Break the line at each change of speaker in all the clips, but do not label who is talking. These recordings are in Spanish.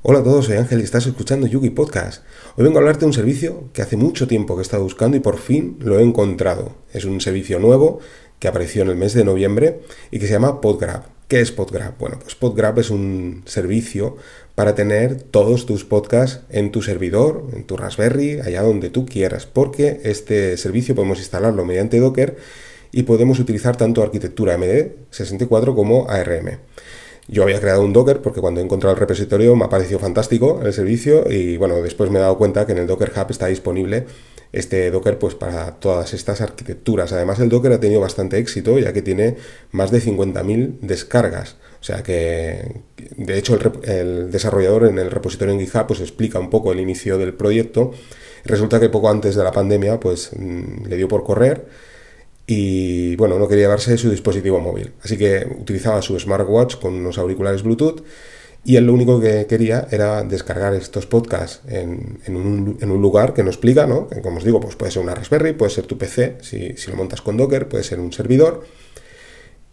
Hola a todos, soy Ángel y estás escuchando Yugi Podcast. Hoy vengo a hablarte de un servicio que hace mucho tiempo que he estado buscando y por fin lo he encontrado. Es un servicio nuevo que apareció en el mes de noviembre y que se llama PodGrab. ¿Qué es PodGrab? Bueno, pues PodGrab es un servicio para tener todos tus podcasts en tu servidor, en tu Raspberry, allá donde tú quieras, porque este servicio podemos instalarlo mediante Docker y podemos utilizar tanto arquitectura MD64 como ARM. Yo había creado un Docker porque cuando he encontrado el repositorio me ha parecido fantástico el servicio y bueno, después me he dado cuenta que en el Docker Hub está disponible este Docker pues para todas estas arquitecturas. Además el Docker ha tenido bastante éxito ya que tiene más de 50.000 descargas. O sea que de hecho el, desarrollador en el repositorio en GitHub pues explica un poco el inicio del proyecto. Resulta que poco antes de la pandemia pues mm, le dio por correr y bueno, no quería llevarse su dispositivo móvil. Así que utilizaba su smartwatch con unos auriculares Bluetooth y él lo único que quería era descargar estos podcasts en, un, lugar que no explica, ¿no? como os digo, pues puede ser una Raspberry, puede ser tu PC, si, si lo montas con Docker, puede ser un servidor.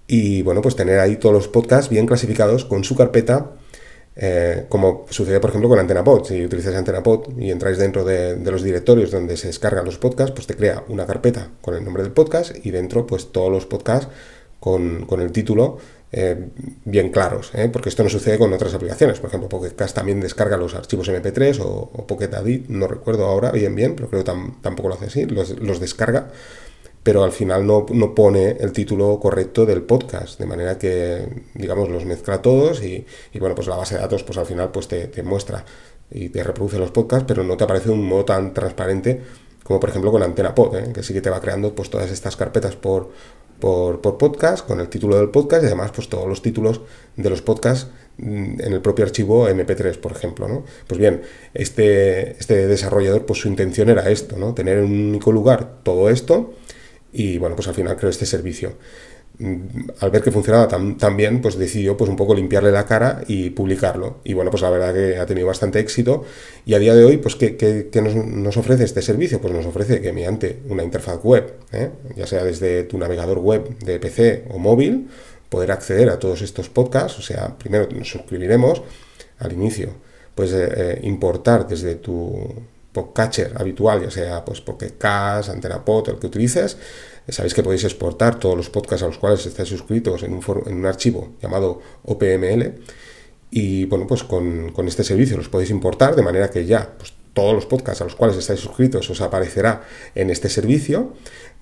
Y bueno, pues tener ahí todos los podcasts bien clasificados con su carpeta eh, como sucede, por ejemplo, con AntenaPod. Si utilizas AntenaPod y entráis dentro de, los directorios donde se descargan los podcasts, pues te crea una carpeta con el nombre del podcast y dentro, pues todos los podcasts con, el título eh, bien claros, ¿eh? porque esto no sucede con otras aplicaciones. Por ejemplo, Pocket también descarga los archivos MP3 o, o Pocket Edit, no recuerdo ahora bien bien, pero creo que tampoco lo hace así, los descarga pero al final no, pone el título correcto del podcast, de manera que, digamos, los mezcla todos y, bueno, pues la base de datos, pues al final, pues te, muestra y te reproduce los podcasts, pero no te aparece de un modo tan transparente como por ejemplo con Antena Pod, ¿eh? que sí que te va creando pues todas estas carpetas por, por, podcast, con el título del podcast y además pues todos los títulos de los podcasts mm, en el propio archivo MP3, por ejemplo, ¿no? Pues bien, este, este desarrollador, pues su intención era esto, ¿no? Tener en un único lugar todo esto y bueno, pues al final creo este servicio. Mm, al ver que funcionaba tan, bien, pues decidió pues un poco limpiarle la cara y publicarlo. Y bueno, pues la verdad que ha tenido bastante éxito. Y a día de hoy, pues ¿qué, nos, ofrece este servicio? Pues nos ofrece que mediante una interfaz web, ¿eh? ya sea desde tu navegador web de PC o móvil, poder acceder a todos estos podcasts. O sea, primero nos suscribiremos al inicio, pues eh, eh, importar desde tu podcatcher habitual, ya sea pues Pocket Cast, Antena el que utilices. Sabéis que podéis exportar todos los podcasts a los cuales estáis suscritos en un, en un archivo llamado OPML. Y bueno, pues con, este servicio los podéis importar de manera que ya pues, todos los podcasts a los cuales estáis suscritos os aparecerá en este servicio.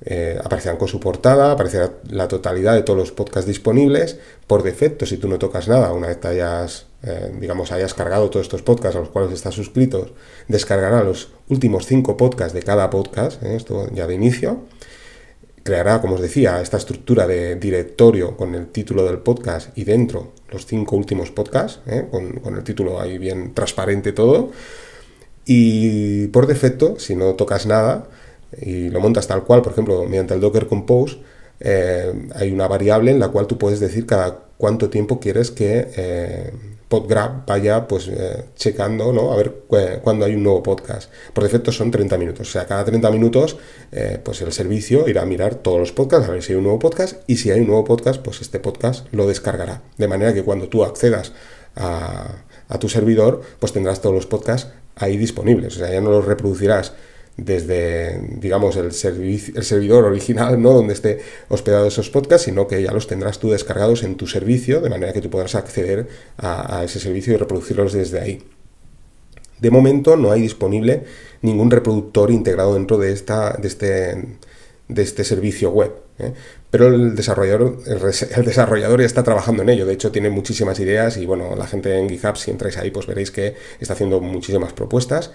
Eh, aparecerán con su portada, aparecerá la totalidad de todos los podcasts disponibles. Por defecto, si tú no tocas nada, una vez te hayas eh, digamos, hayas cargado todos estos podcasts a los cuales estás suscritos, descargará los últimos cinco podcasts de cada podcast, eh, esto ya de inicio, creará, como os decía, esta estructura de directorio con el título del podcast y dentro los cinco últimos podcasts, eh, con, el título ahí bien transparente todo, y por defecto, si no tocas nada y lo montas tal cual, por ejemplo, mediante el Docker Compose, hay una variable en la cual tú puedes decir cada cuánto tiempo quieres que PodGrab vaya pues eh, checando, ¿no? A ver cuándo hay un nuevo podcast. Por defecto son 30 minutos. O sea, cada 30 minutos, eh, pues el servicio irá a mirar todos los podcasts, a ver si hay un nuevo podcast. Y si hay un nuevo podcast, pues este podcast lo descargará. De manera que cuando tú accedas a, a tu servidor, pues tendrás todos los podcasts ahí disponibles. O sea, ya no los reproducirás desde, digamos, el, el servidor original, ¿no? Donde esté hospedado esos podcasts, sino que ya los tendrás tú descargados en tu servicio, de manera que tú podrás acceder a, ese servicio y reproducirlos desde ahí. De momento no hay disponible ningún reproductor integrado dentro de, esta, de, este, de este servicio web. ¿eh? Pero el desarrollador, el, desarrollador ya está trabajando en ello. De hecho, tiene muchísimas ideas y bueno, la gente en GitHub, si entráis ahí, pues veréis que está haciendo muchísimas propuestas.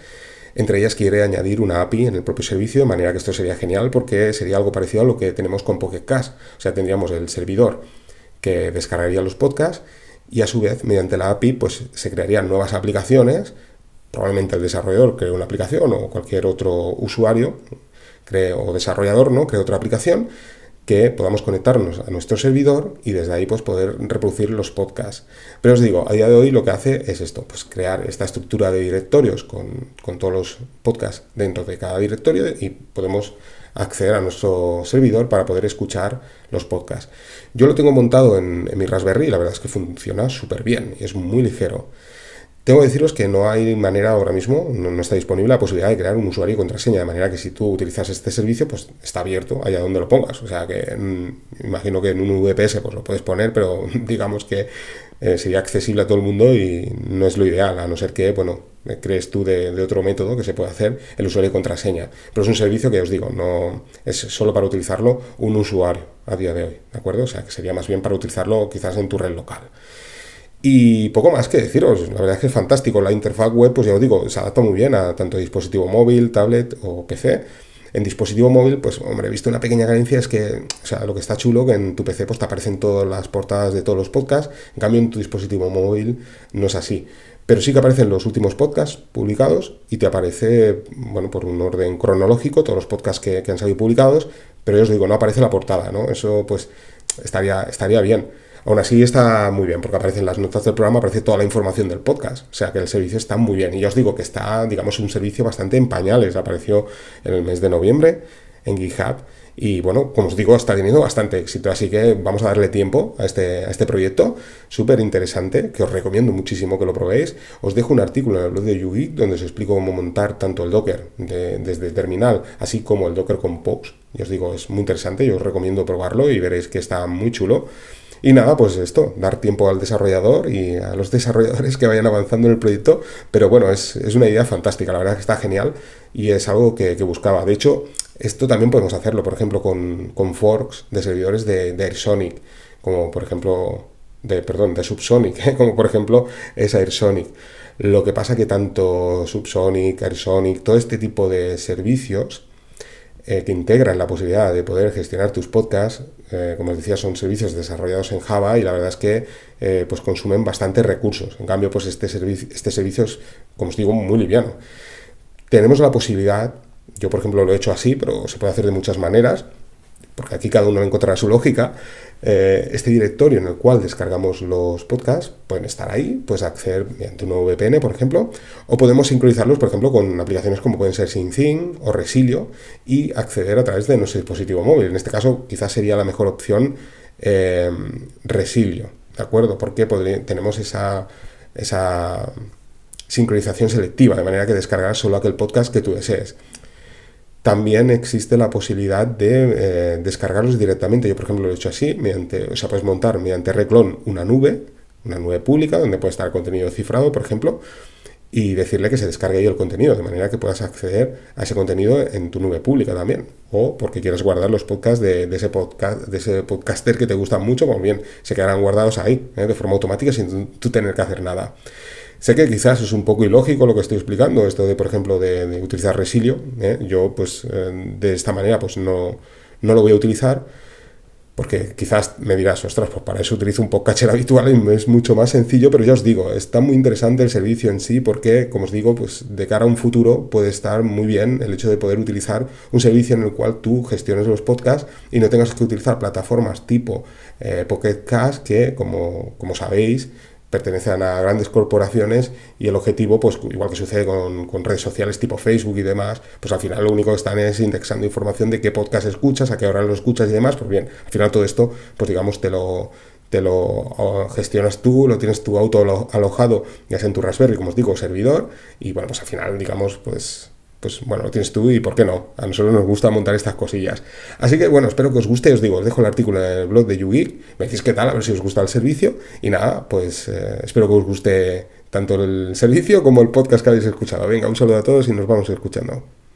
Entre ellas quiere añadir una API en el propio servicio, de manera que esto sería genial porque sería algo parecido a lo que tenemos con Pocket Cast. O sea, tendríamos el servidor que descargaría los podcasts y a su vez, mediante la API, pues se crearían nuevas aplicaciones. Probablemente el desarrollador cree una aplicación o cualquier otro usuario cree, o desarrollador no cree otra aplicación que podamos conectarnos a nuestro servidor y desde ahí pues poder reproducir los podcasts. Pero os digo, a día de hoy lo que hace es esto, pues crear esta estructura de directorios con, todos los podcasts dentro de cada directorio y podemos acceder a nuestro servidor para poder escuchar los podcasts. Yo lo tengo montado en, mi Raspberry la verdad es que funciona súper bien y es muy ligero. Tengo que deciros que no hay manera ahora mismo, no, está disponible la posibilidad de crear un usuario y contraseña, de manera que si tú utilizas este servicio, pues está abierto allá donde lo pongas. O sea que mm, imagino que en un VPS pues lo puedes poner, pero digamos que eh, sería accesible a todo el mundo y no es lo ideal, a no ser que, bueno, crees tú de, otro método que se puede hacer el usuario y contraseña. Pero es un servicio que os digo, no es solo para utilizarlo un usuario a día de hoy, ¿de acuerdo? O sea que sería más bien para utilizarlo quizás en tu red local. Y poco más que deciros, la verdad es que es fantástico. La interfaz web, pues ya os digo, se adapta muy bien a tanto dispositivo móvil, tablet o PC. En dispositivo móvil, pues hombre, he visto una pequeña carencia, es que, o sea, lo que está chulo, que en tu PC pues te aparecen todas las portadas de todos los podcasts, en cambio en tu dispositivo móvil no es así. Pero sí que aparecen los últimos podcasts publicados y te aparece, bueno, por un orden cronológico, todos los podcasts que, que han salido publicados, pero yo os digo, no aparece la portada, ¿no? Eso pues estaría, estaría bien. Aún así está muy bien, porque aparecen las notas del programa, aparece toda la información del podcast. O sea que el servicio está muy bien. Y ya os digo que está, digamos, un servicio bastante en pañales. Apareció en el mes de noviembre en GitHub. Y bueno, como os digo, está teniendo bastante éxito. Así que vamos a darle tiempo a este, a este proyecto. Súper interesante, que os recomiendo muchísimo que lo probéis. Os dejo un artículo en el blog de YouGeek donde os explico cómo montar tanto el Docker desde terminal, así como el Docker Compose. Y os digo, es muy interesante. Yo os recomiendo probarlo y veréis que está muy chulo. Y nada, pues esto, dar tiempo al desarrollador y a los desarrolladores que vayan avanzando en el proyecto. Pero bueno, es, una idea fantástica, la verdad que está genial y es algo que, buscaba. De hecho, esto también podemos hacerlo, por ejemplo, con, forks de servidores de, de AirSonic, como por ejemplo, de, perdón, de Subsonic, como por ejemplo es AirSonic. Lo que pasa que tanto Subsonic, AirSonic, todo este tipo de servicios eh, que integran la posibilidad de poder gestionar tus podcasts. Eh, como os decía, son servicios desarrollados en Java y la verdad es que eh, pues consumen bastantes recursos. En cambio, pues este, servicio, este servicio es, como os digo, muy liviano. Tenemos la posibilidad, yo por ejemplo lo he hecho así, pero se puede hacer de muchas maneras, porque aquí cada uno encontrará su lógica, eh, este directorio en el cual descargamos los podcasts pueden estar ahí, puedes acceder mediante un nuevo VPN, por ejemplo, o podemos sincronizarlos, por ejemplo, con aplicaciones como pueden ser SyncThing o Resilio y acceder a través de nuestro dispositivo móvil. En este caso, quizás sería la mejor opción eh, Resilio, ¿de acuerdo? Porque tenemos esa, esa sincronización selectiva, de manera que descargarás solo aquel podcast que tú desees también existe la posibilidad de eh, descargarlos directamente. Yo, por ejemplo, lo he hecho así, mediante, o sea, puedes montar mediante Reclon una nube, una nube pública, donde puede estar contenido cifrado, por ejemplo, y decirle que se descargue ahí el contenido, de manera que puedas acceder a ese contenido en tu nube pública también. O porque quieras guardar los podcasts de, ese, podcast, de ese podcaster que te gustan mucho, como bien se quedarán guardados ahí, ¿eh? de forma automática, sin tú tener que hacer nada. Sé que quizás es un poco ilógico lo que estoy explicando, esto de, por ejemplo, de, utilizar resilio. ¿eh? Yo, pues, eh, de esta manera, pues no, no lo voy a utilizar, porque quizás me dirás, ostras, pues para eso utilizo un podcatcher habitual y es mucho más sencillo, pero ya os digo, está muy interesante el servicio en sí, porque, como os digo, pues de cara a un futuro puede estar muy bien el hecho de poder utilizar un servicio en el cual tú gestiones los podcasts y no tengas que utilizar plataformas tipo eh, Pocket Cast, que, como, como sabéis, pertenecen a grandes corporaciones y el objetivo, pues igual que sucede con, redes sociales tipo Facebook y demás, pues al final lo único que están es indexando información de qué podcast escuchas, a qué hora lo escuchas y demás, pues bien, al final todo esto, pues digamos, te lo, te lo ah, gestionas tú, lo tienes tu auto alojado, ya sea en tu Raspberry, como os digo, servidor, y bueno, pues al final, digamos, pues pues bueno, lo tienes tú y por qué no. A nosotros nos gusta montar estas cosillas. Así que bueno, espero que os guste. Os digo, os dejo el artículo en el blog de YouGeek. Me decís qué tal, a ver si os gusta el servicio. Y nada, pues eh, espero que os guste tanto el servicio como el podcast que habéis escuchado. Venga, un saludo a todos y nos vamos escuchando.